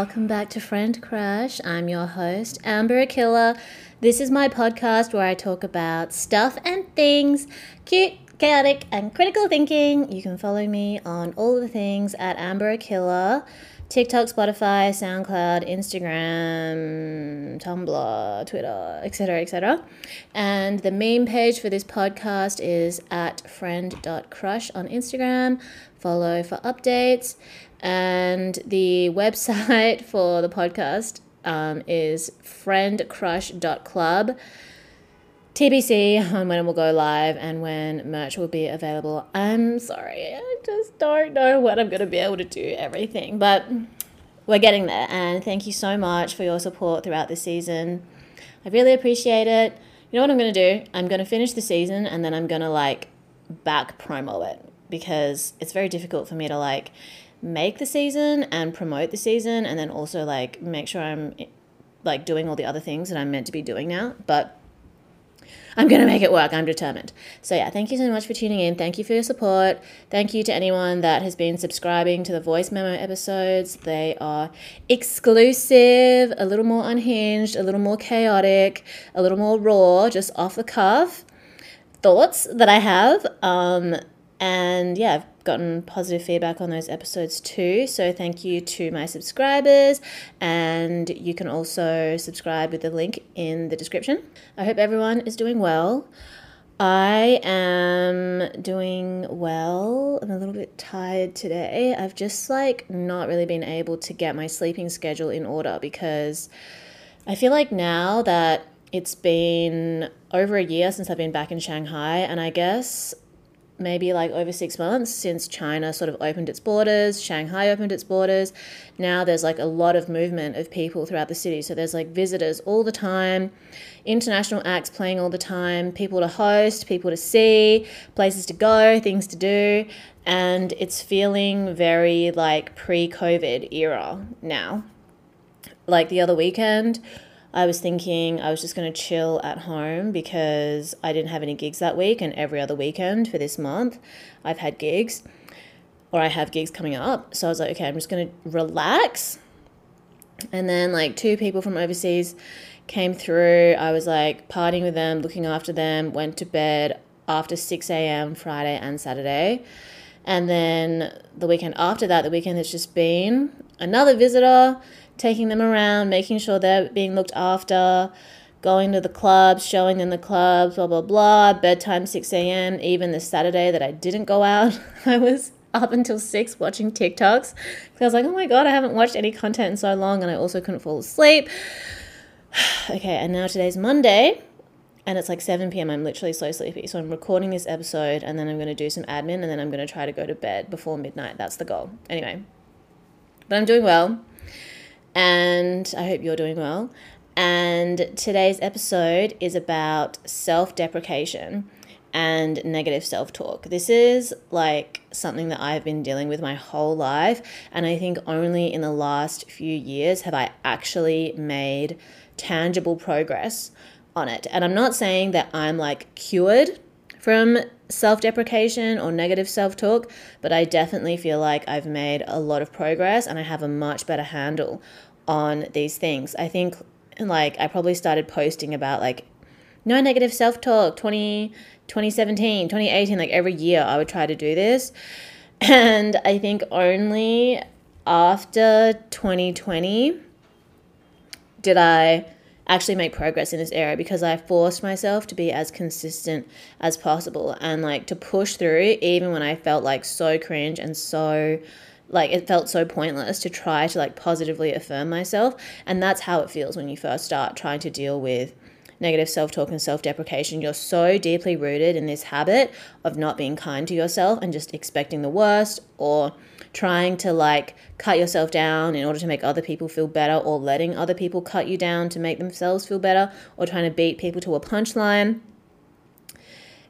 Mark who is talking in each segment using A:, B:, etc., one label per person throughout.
A: Welcome back to Friend Crush. I'm your host, Amber Akilla. This is my podcast where I talk about stuff and things cute, chaotic, and critical thinking. You can follow me on all the things at Amber Akilla. TikTok, Spotify, SoundCloud, Instagram, Tumblr, Twitter, etc., etc. And the main page for this podcast is at friend.crush on Instagram. Follow for updates. And the website for the podcast um, is friendcrush.club. TBC on when it will go live and when merch will be available. I'm sorry, I just don't know when I'm going to be able to do everything, but we're getting there. And thank you so much for your support throughout the season. I really appreciate it. You know what I'm going to do? I'm going to finish the season and then I'm going to like back promo it because it's very difficult for me to like make the season and promote the season and then also like make sure I'm like doing all the other things that I'm meant to be doing now. But I'm going to make it work. I'm determined. So, yeah, thank you so much for tuning in. Thank you for your support. Thank you to anyone that has been subscribing to the voice memo episodes. They are exclusive, a little more unhinged, a little more chaotic, a little more raw, just off the cuff thoughts that I have. Um, and yeah, gotten positive feedback on those episodes too. So thank you to my subscribers. And you can also subscribe with the link in the description. I hope everyone is doing well. I am doing well. I'm a little bit tired today. I've just like not really been able to get my sleeping schedule in order because I feel like now that it's been over a year since I've been back in Shanghai, and I guess maybe like over six months since China sort of opened its borders, Shanghai opened its borders. Now there's like a lot of movement of people throughout the city. So there's like visitors all the time, international acts playing all the time, people to host, people to see, places to go, things to do. And it's feeling very like pre COVID era now. Like the other weekend, I was thinking I was just going to chill at home because I didn't have any gigs that week, and every other weekend for this month, I've had gigs or I have gigs coming up. So I was like, okay, I'm just going to relax. And then, like, two people from overseas came through. I was like partying with them, looking after them, went to bed after 6 a.m. Friday and Saturday. And then the weekend after that, the weekend has just been another visitor taking them around, making sure they're being looked after, going to the clubs, showing them the clubs, blah, blah, blah. Bedtime 6 a.m. Even the Saturday that I didn't go out, I was up until 6 watching TikToks I was like, oh my God, I haven't watched any content in so long. And I also couldn't fall asleep. okay, and now today's Monday and it's like 7 p.m. I'm literally so sleepy. So I'm recording this episode and then I'm going to do some admin and then I'm going to try to go to bed before midnight. That's the goal. Anyway, but I'm doing well and I hope you're doing well. And today's episode is about self deprecation and negative self talk. This is like something that I've been dealing with my whole life. And I think only in the last few years have I actually made tangible progress on it. And I'm not saying that I'm like cured from self deprecation or negative self talk, but I definitely feel like I've made a lot of progress and I have a much better handle on these things. I think like I probably started posting about like no negative self-talk 20 2017 2018 like every year I would try to do this and I think only after 2020 did I actually make progress in this area because I forced myself to be as consistent as possible and like to push through even when I felt like so cringe and so like it felt so pointless to try to like positively affirm myself. And that's how it feels when you first start trying to deal with negative self-talk and self-deprecation. You're so deeply rooted in this habit of not being kind to yourself and just expecting the worst or trying to like cut yourself down in order to make other people feel better or letting other people cut you down to make themselves feel better or trying to beat people to a punchline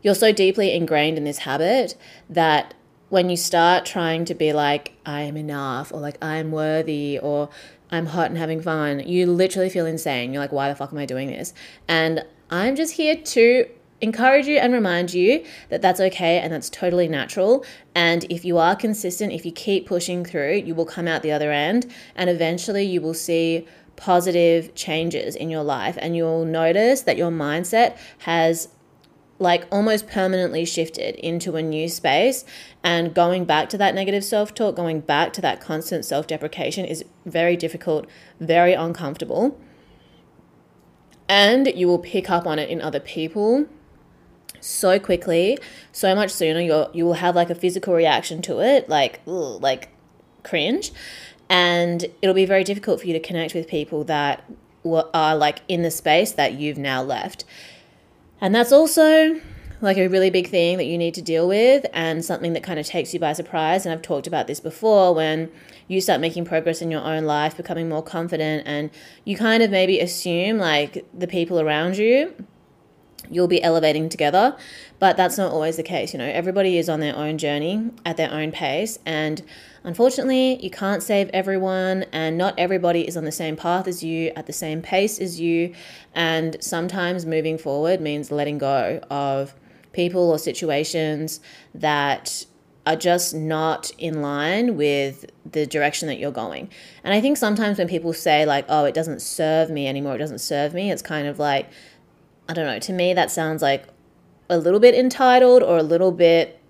A: you're so deeply ingrained in this habit that when you start trying to be like, I am enough, or like, I'm worthy, or I'm hot and having fun, you literally feel insane. You're like, why the fuck am I doing this? And I'm just here to encourage you and remind you that that's okay and that's totally natural. And if you are consistent, if you keep pushing through, you will come out the other end and eventually you will see positive changes in your life. And you'll notice that your mindset has like almost permanently shifted into a new space. And going back to that negative self-talk going back to that constant self-deprecation is very difficult very uncomfortable. And you will pick up on it in other people so quickly so much sooner you you will have like a physical reaction to it like ugh, like cringe and it'll be very difficult for you to connect with people that are like in the space that you've now left and that's also like a really big thing that you need to deal with and something that kind of takes you by surprise. And I've talked about this before when you start making progress in your own life, becoming more confident, and you kind of maybe assume like the people around you you'll be elevating together. But that's not always the case. You know, everybody is on their own journey at their own pace. And unfortunately, you can't save everyone, and not everybody is on the same path as you, at the same pace as you. And sometimes moving forward means letting go of people or situations that are just not in line with the direction that you're going. And I think sometimes when people say, like, oh, it doesn't serve me anymore, it doesn't serve me, it's kind of like, I don't know, to me that sounds like a little bit entitled or a little bit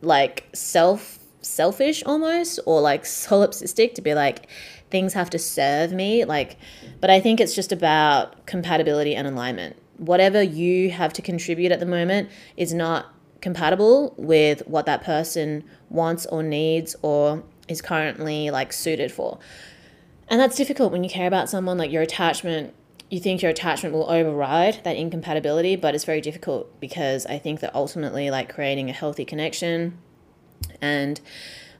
A: like self selfish almost or like solipsistic to be like things have to serve me like but I think it's just about compatibility and alignment. Whatever you have to contribute at the moment is not compatible with what that person wants or needs or is currently like suited for. And that's difficult when you care about someone like your attachment you think your attachment will override that incompatibility, but it's very difficult because I think that ultimately, like creating a healthy connection and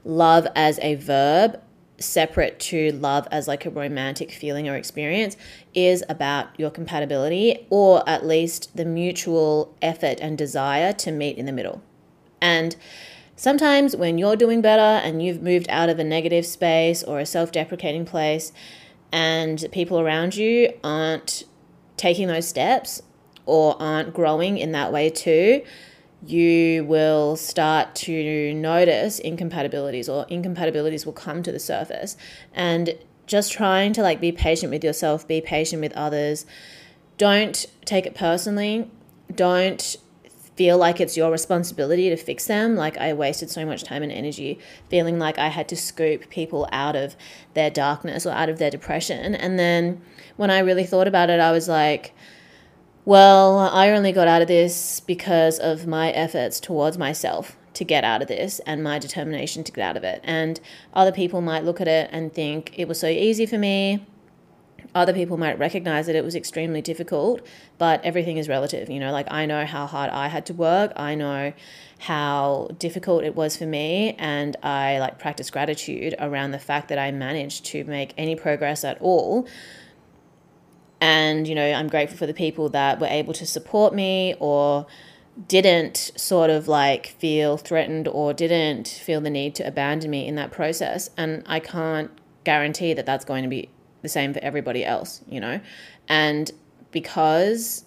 A: love as a verb separate to love as like a romantic feeling or experience is about your compatibility or at least the mutual effort and desire to meet in the middle. And sometimes when you're doing better and you've moved out of a negative space or a self deprecating place, and people around you aren't taking those steps or aren't growing in that way too, you will start to notice incompatibilities or incompatibilities will come to the surface. And just trying to like be patient with yourself, be patient with others. Don't take it personally. Don't feel like it's your responsibility to fix them. Like I wasted so much time and energy feeling like I had to scoop people out of their darkness or out of their depression. And then when I really thought about it, I was like, well, I only got out of this because of my efforts towards myself to get out of this and my determination to get out of it. And other people might look at it and think it was so easy for me other people might recognize that it was extremely difficult, but everything is relative. You know, like I know how hard I had to work, I know how difficult it was for me, and I like practice gratitude around the fact that I managed to make any progress at all. And, you know, I'm grateful for the people that were able to support me or didn't sort of like feel threatened or didn't feel the need to abandon me in that process. And I can't guarantee that that's going to be the same for everybody else, you know? And because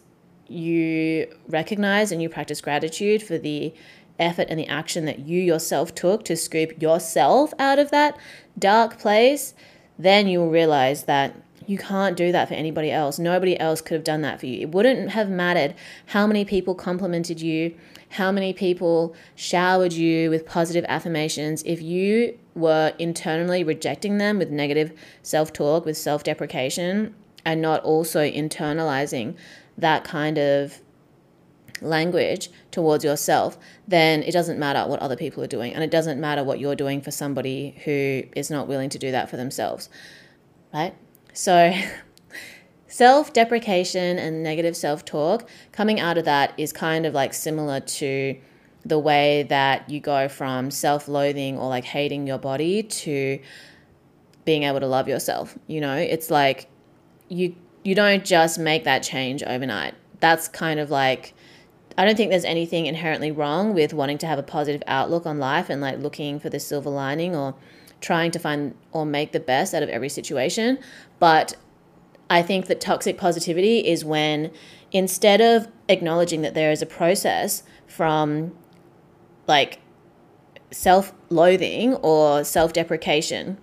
A: you recognize and you practice gratitude for the effort and the action that you yourself took to scoop yourself out of that dark place, then you will realize that You can't do that for anybody else. Nobody else could have done that for you. It wouldn't have mattered how many people complimented you, how many people showered you with positive affirmations if you were internally rejecting them with negative self talk, with self deprecation, and not also internalizing that kind of language towards yourself, then it doesn't matter what other people are doing. And it doesn't matter what you're doing for somebody who is not willing to do that for themselves. Right? So, self deprecation and negative self talk, coming out of that is kind of like similar to the way that you go from self loathing or like hating your body to being able to love yourself. You know, it's like you you don't just make that change overnight. That's kind of like I don't think there's anything inherently wrong with wanting to have a positive outlook on life and like looking for the silver lining or trying to find or make the best out of every situation. But I think that toxic positivity is when instead of acknowledging that there is a process from like self loathing or self deprecation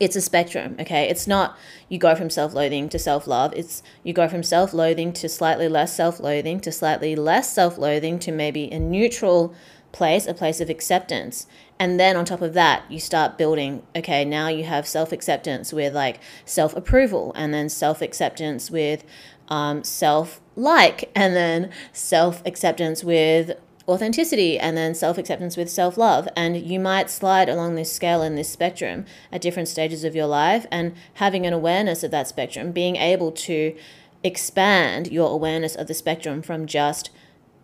A: it's a spectrum, okay? It's not you go from self loathing to self love. It's you go from self loathing to slightly less self loathing to slightly less self loathing to maybe a neutral place, a place of acceptance. And then on top of that, you start building, okay, now you have self acceptance with like self approval, and then self acceptance with um, self like, and then self acceptance with authenticity and then self acceptance with self love. And you might slide along this scale in this spectrum at different stages of your life. And having an awareness of that spectrum, being able to expand your awareness of the spectrum from just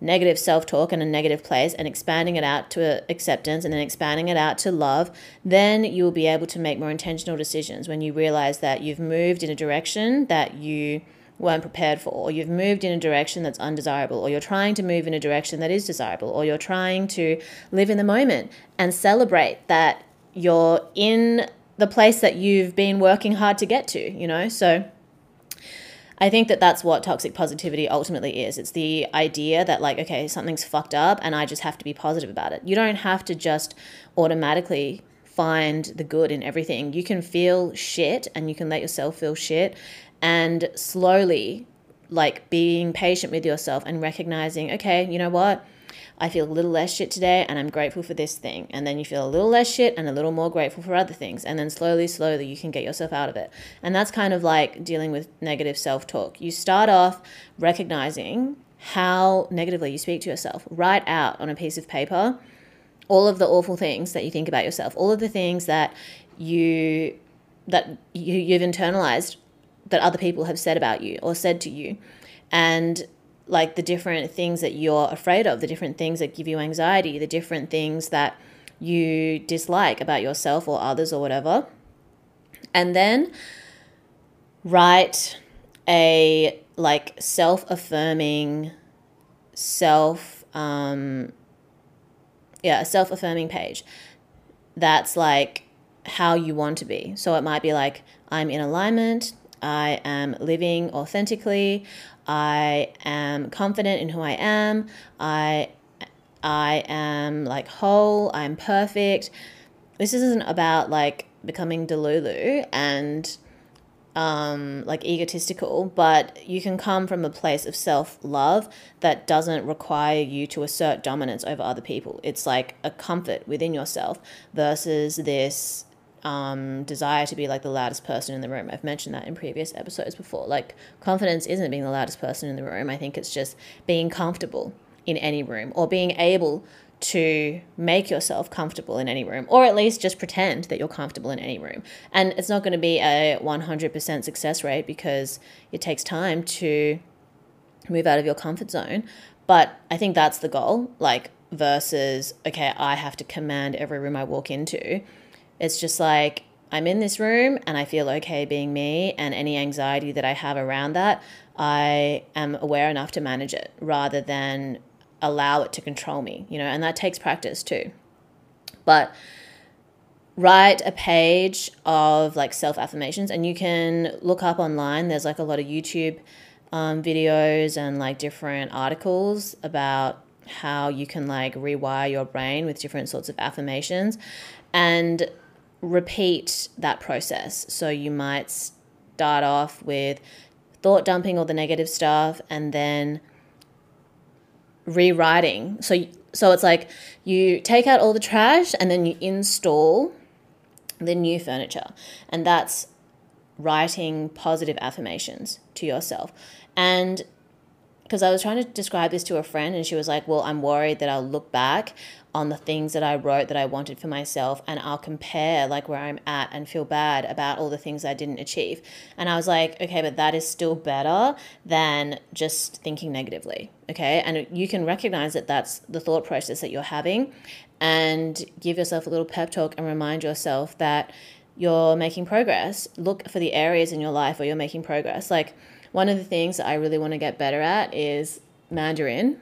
A: negative self talk in a negative place and expanding it out to acceptance and then expanding it out to love, then you will be able to make more intentional decisions when you realize that you've moved in a direction that you weren't prepared for, or you've moved in a direction that's undesirable, or you're trying to move in a direction that is desirable, or you're trying to live in the moment and celebrate that you're in the place that you've been working hard to get to, you know? So I think that that's what toxic positivity ultimately is. It's the idea that, like, okay, something's fucked up and I just have to be positive about it. You don't have to just automatically find the good in everything. You can feel shit and you can let yourself feel shit and slowly like being patient with yourself and recognizing, okay, you know what? I feel a little less shit today and I'm grateful for this thing. And then you feel a little less shit and a little more grateful for other things. And then slowly, slowly, you can get yourself out of it. And that's kind of like dealing with negative self talk. You start off recognizing how negatively you speak to yourself. Write out on a piece of paper all of the awful things that you think about yourself, all of the things that you that you, you've internalized that other people have said about you or said to you. And like the different things that you're afraid of the different things that give you anxiety the different things that you dislike about yourself or others or whatever. And then write a like self-affirming self um yeah a self-affirming page that's like how you want to be. So it might be like i'm in alignment I am living authentically. I am confident in who I am. I I am like whole. I'm perfect. This isn't about like becoming delulu and um, like egotistical, but you can come from a place of self love that doesn't require you to assert dominance over other people. It's like a comfort within yourself versus this um, desire to be like the loudest person in the room. I've mentioned that in previous episodes before. Like, confidence isn't being the loudest person in the room. I think it's just being comfortable in any room or being able to make yourself comfortable in any room, or at least just pretend that you're comfortable in any room. And it's not going to be a 100% success rate because it takes time to move out of your comfort zone. But I think that's the goal, like, versus, okay, I have to command every room I walk into it's just like I'm in this room and I feel okay being me, and any anxiety that I have around that, I am aware enough to manage it rather than allow it to control me, you know, and that takes practice too. But write a page of like self affirmations, and you can look up online. There's like a lot of YouTube um, videos and like different articles about how you can like rewire your brain with different sorts of affirmations. And repeat that process. So you might start off with thought dumping all the negative stuff and then rewriting. So so it's like you take out all the trash and then you install the new furniture. And that's writing positive affirmations to yourself. And because I was trying to describe this to a friend, and she was like, Well, I'm worried that I'll look back on the things that I wrote that I wanted for myself and I'll compare like where I'm at and feel bad about all the things I didn't achieve. And I was like, okay, but that is still better than just thinking negatively. Okay. And you can recognize that that's the thought process that you're having and give yourself a little pep talk and remind yourself that you're making progress. Look for the areas in your life where you're making progress. Like one of the things that I really want to get better at is Mandarin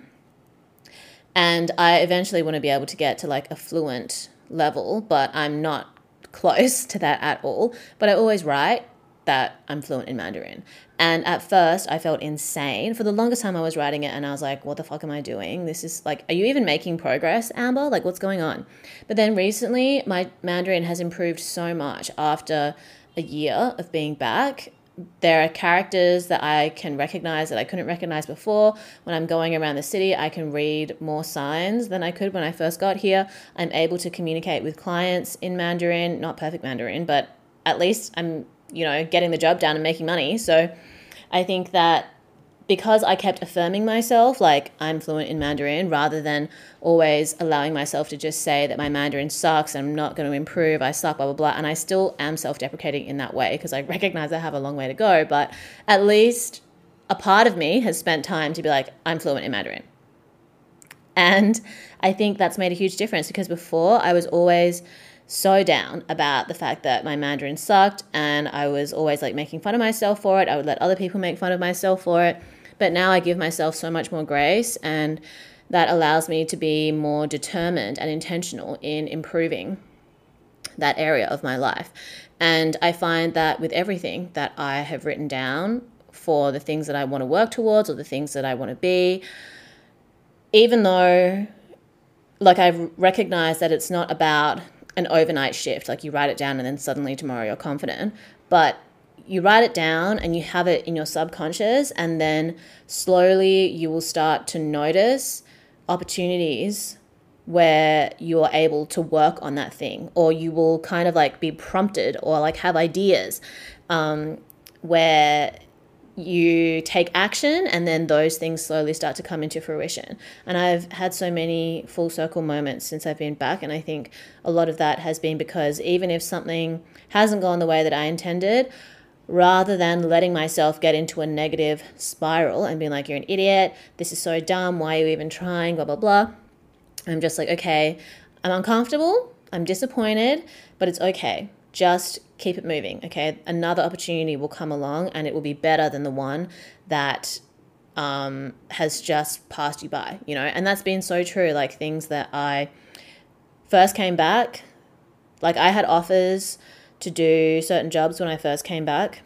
A: and I eventually want to be able to get to like a fluent level, but I'm not close to that at all. But I always write that I'm fluent in Mandarin. And at first, I felt insane. For the longest time, I was writing it and I was like, what the fuck am I doing? This is like, are you even making progress, Amber? Like, what's going on? But then recently, my Mandarin has improved so much after a year of being back there are characters that I can recognize that I couldn't recognize before. When I'm going around the city, I can read more signs than I could when I first got here. I'm able to communicate with clients in Mandarin, not perfect Mandarin, but at least I'm, you know, getting the job done and making money. So I think that because I kept affirming myself, like I'm fluent in Mandarin, rather than always allowing myself to just say that my Mandarin sucks and I'm not going to improve, I suck, blah, blah, blah. And I still am self deprecating in that way because I recognize I have a long way to go. But at least a part of me has spent time to be like, I'm fluent in Mandarin. And I think that's made a huge difference because before I was always so down about the fact that my Mandarin sucked and I was always like making fun of myself for it. I would let other people make fun of myself for it. But now I give myself so much more grace, and that allows me to be more determined and intentional in improving that area of my life. And I find that with everything that I have written down for the things that I want to work towards or the things that I want to be, even though, like, I recognize that it's not about an overnight shift, like you write it down and then suddenly tomorrow you're confident, but you write it down and you have it in your subconscious, and then slowly you will start to notice opportunities where you're able to work on that thing, or you will kind of like be prompted or like have ideas um, where you take action and then those things slowly start to come into fruition. And I've had so many full circle moments since I've been back. And I think a lot of that has been because even if something hasn't gone the way that I intended, rather than letting myself get into a negative spiral and being like, you're an idiot, this is so dumb, why are you even trying, blah, blah, blah. I'm just like, okay, I'm uncomfortable, I'm disappointed, but it's okay. Just keep it moving, okay? Another opportunity will come along and it will be better than the one that um, has just passed you by, you know? And that's been so true. Like things that I first came back, like I had offers to do certain jobs when I first came back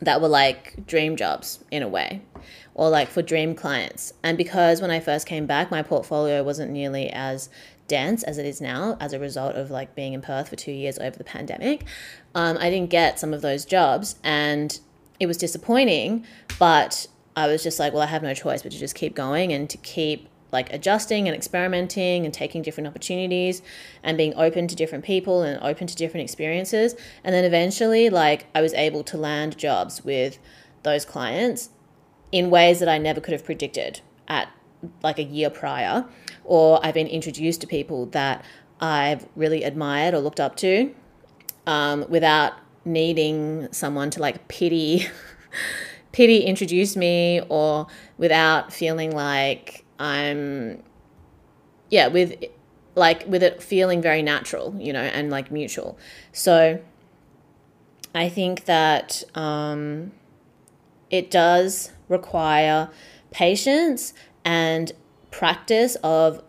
A: that were like dream jobs in a way or like for dream clients. And because when I first came back, my portfolio wasn't nearly as dense as it is now as a result of like being in Perth for two years over the pandemic, um, I didn't get some of those jobs and it was disappointing, but I was just like, well, I have no choice but to just keep going and to keep like adjusting and experimenting and taking different opportunities and being open to different people and open to different experiences. And then eventually, like, I was able to land jobs with those clients in ways that I never could have predicted at like a year prior. Or I've been introduced to people that I've really admired or looked up to um, without needing someone to like pity. pity introduce me or without feeling like I'm, yeah, with like with it feeling very natural, you know, and like mutual. So I think that um, it does require patience and practice of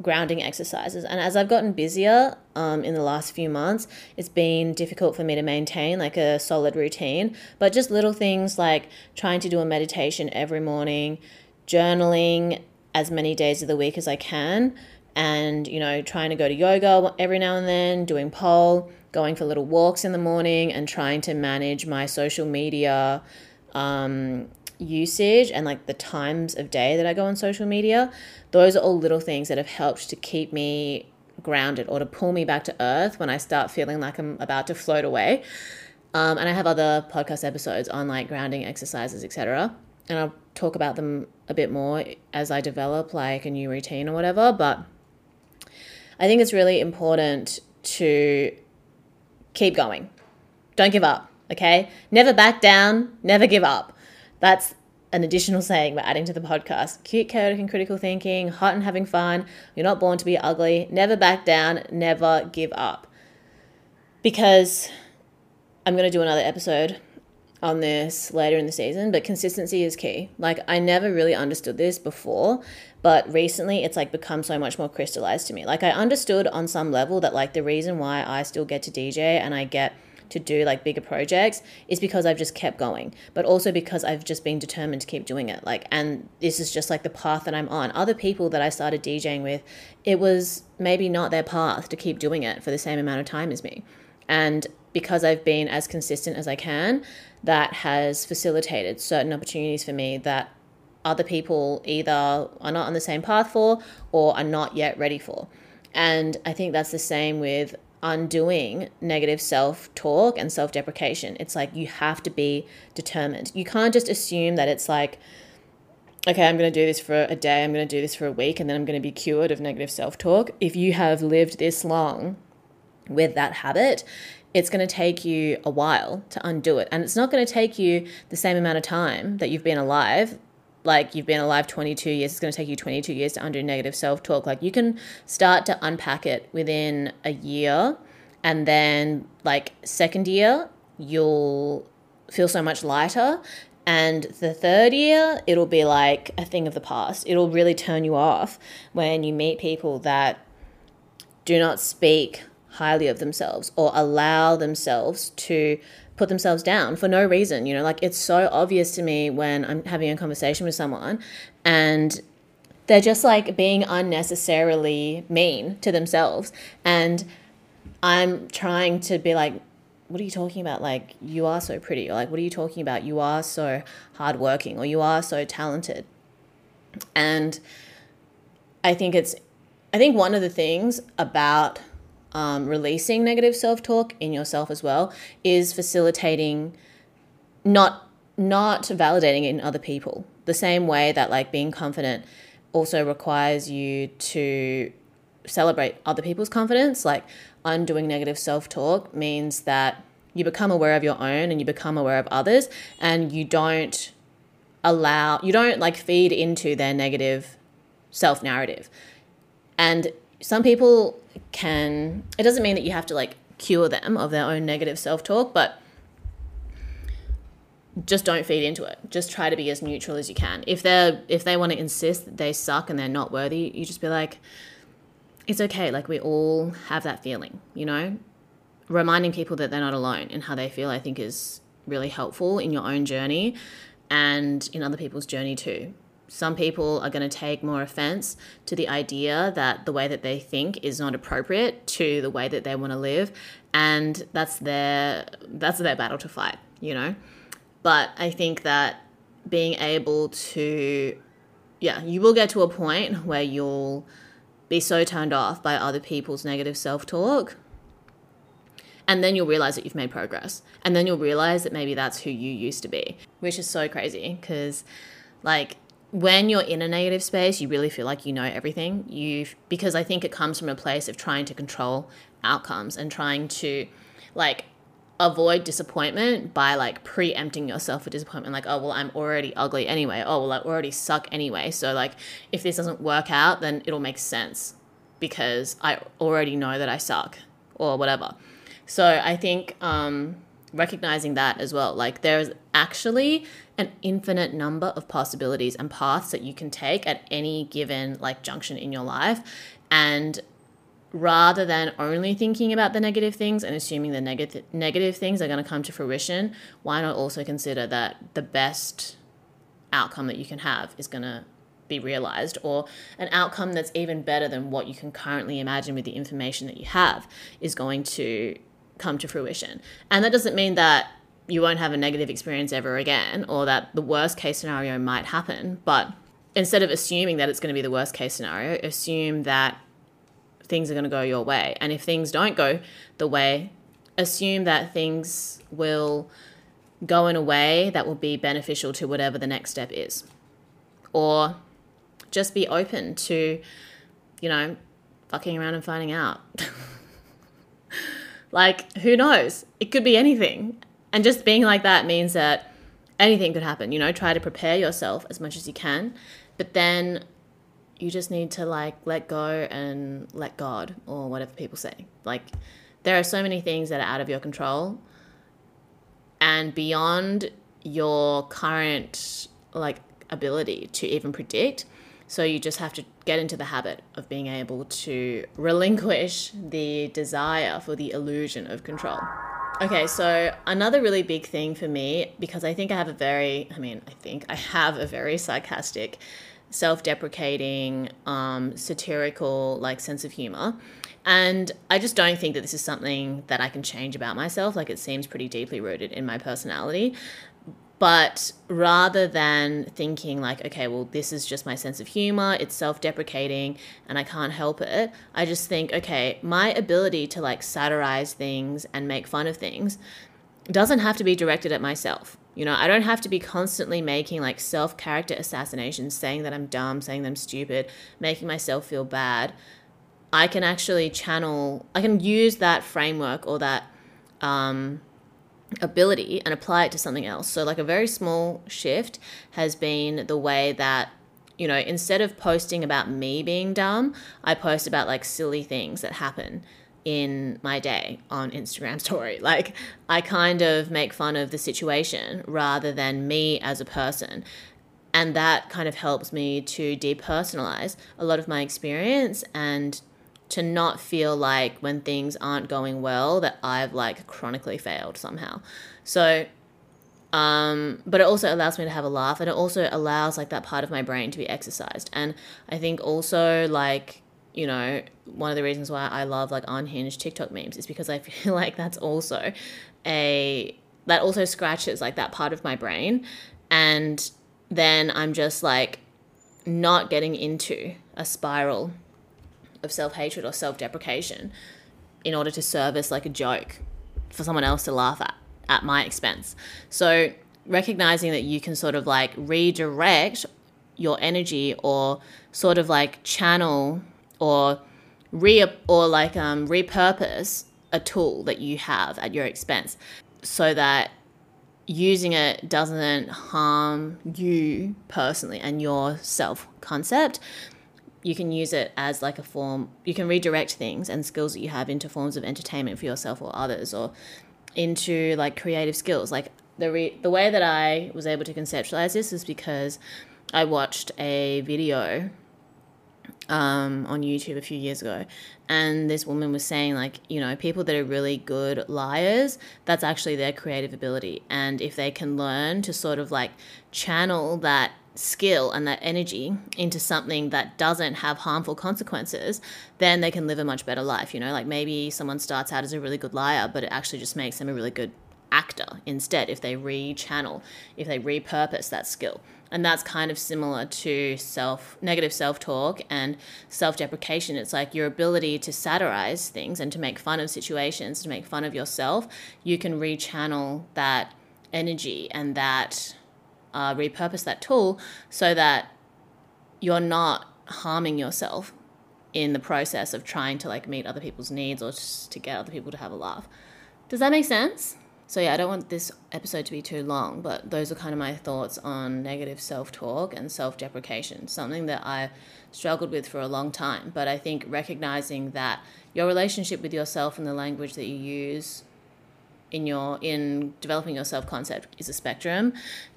A: grounding exercises. And as I've gotten busier um, in the last few months, it's been difficult for me to maintain like a solid routine. But just little things like trying to do a meditation every morning, journaling as many days of the week as I can and you know trying to go to yoga every now and then doing pole going for little walks in the morning and trying to manage my social media um, usage and like the times of day that I go on social media, those are all little things that have helped to keep me grounded or to pull me back to earth when I start feeling like I'm about to float away. Um, and I have other podcast episodes on like grounding exercises, etc. And I'll talk about them a bit more as I develop like a new routine or whatever. But I think it's really important to keep going. Don't give up, okay? Never back down, never give up. That's an additional saying we're adding to the podcast. Cute, chaotic, and critical thinking, hot and having fun. You're not born to be ugly. Never back down, never give up. Because I'm going to do another episode on this later in the season, but consistency is key. Like, I never really understood this before, but recently it's like become so much more crystallized to me. Like, I understood on some level that, like, the reason why I still get to DJ and I get to do like bigger projects is because I've just kept going, but also because I've just been determined to keep doing it. Like, and this is just like the path that I'm on. Other people that I started DJing with, it was maybe not their path to keep doing it for the same amount of time as me. And because I've been as consistent as I can, that has facilitated certain opportunities for me that other people either are not on the same path for or are not yet ready for. And I think that's the same with undoing negative self talk and self deprecation. It's like you have to be determined. You can't just assume that it's like, okay, I'm going to do this for a day, I'm going to do this for a week, and then I'm going to be cured of negative self talk. If you have lived this long with that habit, it's going to take you a while to undo it. And it's not going to take you the same amount of time that you've been alive like you've been alive 22 years, it's going to take you 22 years to undo negative self talk. Like you can start to unpack it within a year, and then like second year, you'll feel so much lighter. And the third year, it'll be like a thing of the past. It'll really turn you off when you meet people that do not speak highly of themselves or allow themselves to put themselves down for no reason. You know, like it's so obvious to me when I'm having a conversation with someone and they're just like being unnecessarily mean to themselves. And I'm trying to be like, what are you talking about? Like, you are so pretty. Or like, what are you talking about? You are so hardworking or you are so talented. And I think it's, I think one of the things about um, releasing negative self talk in yourself as well is facilitating not not validating it in other people. The same way that like being confident also requires you to celebrate other people's confidence. Like undoing negative self-talk means that you become aware of your own and you become aware of others and you don't allow you don't like feed into their negative self narrative and some people can it doesn't mean that you have to like cure them of their own negative self-talk but just don't feed into it. Just try to be as neutral as you can. If they're if they want to insist that they suck and they're not worthy you just be like it's okay like we all have that feeling you know? Reminding people that they're not alone and how they feel i think is really helpful in your own journey and in other people's journey too some people are going to take more offense to the idea that the way that they think is not appropriate to the way that they want to live and that's their that's their battle to fight you know? But i think that being able to yeah you will get to a point where you'll be so turned off by other people's negative self-talk and then you'll realize that you've made progress and then you'll realize that maybe that's who you used to be which is so crazy because like when you're in a negative space, you really feel like you know everything. You because I think it comes from a place of trying to control outcomes and trying to like avoid disappointment by like preempting yourself for disappointment. Like oh well i'm already ugly anyway. Oh well i already suck anyway. So like if this doesn't work out then it'll make sense because i already know that i suck or whatever. So i think um recognizing that as well. Like there's actually an infinite number of possibilities and paths that you can take at any given like junction in your life. And rather than only thinking about the negative things and assuming the negative negative things are going to come to fruition, why not also consider that the best outcome that you can have is going to be realized or an outcome that's even better than what you can currently imagine with the information that you have is going to come to fruition. And that doesn't mean that you won't have a negative experience ever again or that the worst case scenario might happen. But instead of assuming that it's going to be the worst case scenario, assume that things are going to go your way. And if things don't go the way, assume that things will go in a way that will be beneficial to whatever the next step is. Or just be open to, you know, fucking around and finding out. like, who knows? It could be anything. And just being like that means that anything could happen. You know, try to prepare yourself as much as you can, but then you just need to like let go and let God or whatever people say. Like, there are so many things that are out of your control and beyond your current like ability to even predict. So you just have to get into the habit of being able to relinquish the desire for the illusion of control. Okay, so another really big thing for me, because I think I have a very, I mean, I think I have a very sarcastic, self deprecating, um, satirical, like sense of humor. And I just don't think that this is something that I can change about myself. Like it seems pretty deeply rooted in my personality. But rather than thinking, like, okay, well, this is just my sense of humor, it's self deprecating, and I can't help it, I just think, okay, my ability to like satirize things and make fun of things doesn't have to be directed at myself. You know, I don't have to be constantly making like self character assassinations, saying that I'm dumb, saying that I'm stupid, making myself feel bad. I can actually channel, I can use that framework or that um, ability and apply it to something else. So, like a very small shift has been the way that, you know, instead of posting about me being dumb, I post about like silly things that happen in my day on Instagram story. Like, I kind of make fun of the situation rather than me as a person. And that kind of helps me to depersonalize a lot of my experience and to not feel like when things aren't going well that I've like chronically failed somehow. So um, but it also allows me to have a laugh and it also allows like that part of my brain to be exercised. And I think also like, you know, one of the reasons why I love like unhinged TikTok memes is because I feel like that's also a that also scratches like that part of my brain and then I'm just like not getting into a spiral of self hatred or self deprecation in order to serve as like a joke for someone else to laugh at at my expense. So recognizing that you can sort of like redirect your energy or sort of like channel or re or like um, repurpose a tool that you have at your expense so that using it doesn't harm you personally and your self concept you can use it as like a form you can redirect things and skills that you have into forms of entertainment for yourself or others or into like creative skills. Like the re- the way that I was able to conceptualize this is because I watched a video um, on YouTube a few years ago, and this woman was saying like you know people that are really good liars that's actually their creative ability, and if they can learn to sort of like channel that skill and that energy into something that doesn't have harmful consequences, then they can live a much better life. You know, like maybe someone starts out as a really good liar, but it actually just makes them a really good actor instead if they rechannel, if they repurpose that skill. And that's kind of similar to self negative self-talk and self-deprecation. It's like your ability to satirize things and to make fun of situations, to make fun of yourself, you can rechannel that energy and that uh, repurpose that tool so that you're not harming yourself in the process of trying to like meet other people's needs or just to get other people to have a laugh. Does that make sense? So yeah, I don't want this episode to be too long, but those are kind of my thoughts on negative self-talk and self-deprecation, something that I struggled with for a long time, but I think recognizing that your relationship with yourself and the language that you use in your in developing your self-concept is a spectrum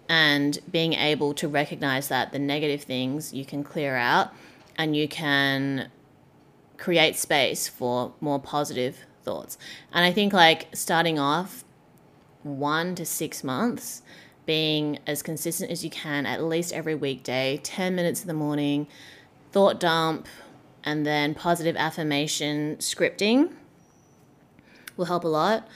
A: and being able to recognize that the negative things you can clear out and you can create space for more positive thoughts. And I think like starting off one to six months, being as consistent as you can, at least every weekday, 10 minutes in the morning, thought dump, and then positive affirmation scripting will help a lot.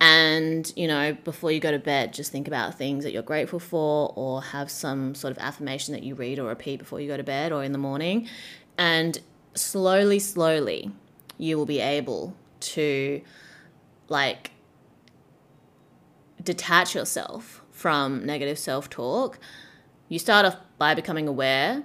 A: And, you know, before you go to bed, just think about things that you're grateful for or have some sort of affirmation that you read or repeat before you go to bed or in the morning. And slowly, slowly, you will be able to like detach yourself from negative self talk. You start off by becoming aware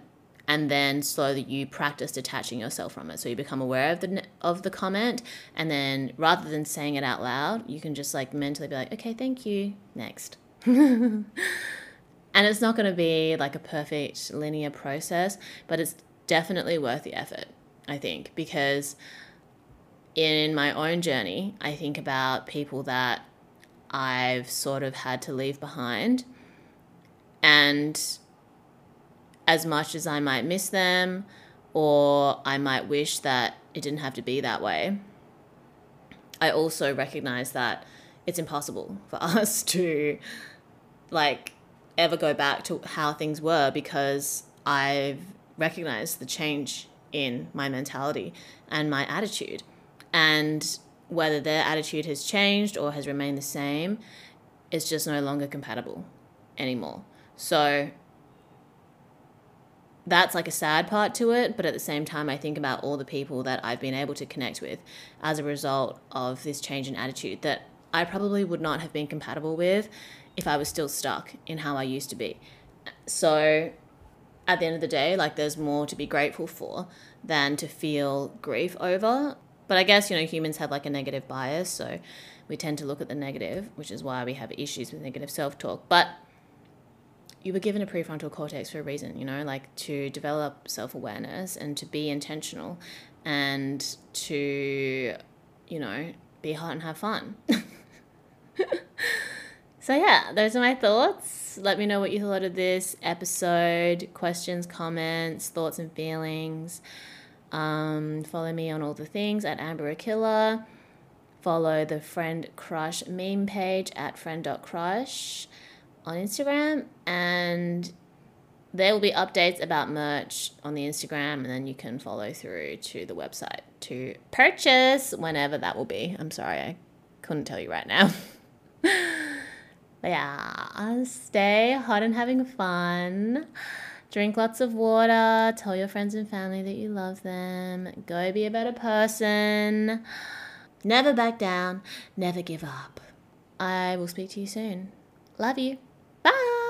A: and then slowly you practice detaching yourself from it. So you become aware of the of the comment and then rather than saying it out loud you can just like mentally be like okay thank you next. And it's not going to be like a perfect linear process but it's definitely worth the effort i think because in my own journey i think about people that i've sort of had to leave behind and as much as I might miss them or I might wish that it didn't have to be that way, I also recognize that it's impossible for us to like ever go back to how things were because I've recognized the change in my mentality and my attitude. And whether their attitude has changed or has remained the same, it's just no longer compatible anymore. So that's like a sad part to it, but at the same time, I think about all the people that I've been able to connect with as a result of this change in attitude that I probably would not have been compatible with if I was still stuck in how I used to be. So at the end of the day, like there's more to be grateful for than to feel grief over. But I guess, you know, humans have like a negative bias, so we tend to look at the negative, which is why we have issues with negative self talk. But you were given a prefrontal cortex for a reason, you know, like to develop self awareness and to be intentional and to, you know, be hot and have fun. so, yeah, those are my thoughts. Let me know what you thought of this episode questions, comments, thoughts, and feelings. Um, follow me on all the things at Amber Akilla. Follow the Friend Crush meme page at friend.crush on Instagram, and there will be updates about merch on the Instagram, and then you can follow through to the website to purchase whenever that will be. I'm sorry, I couldn't tell you right now. but yeah, stay hot and having fun. Drink lots of water. Tell your friends and family that you love them. Go be a better person. Never back down. Never give up. I will speak to you soon. Love you. Bye.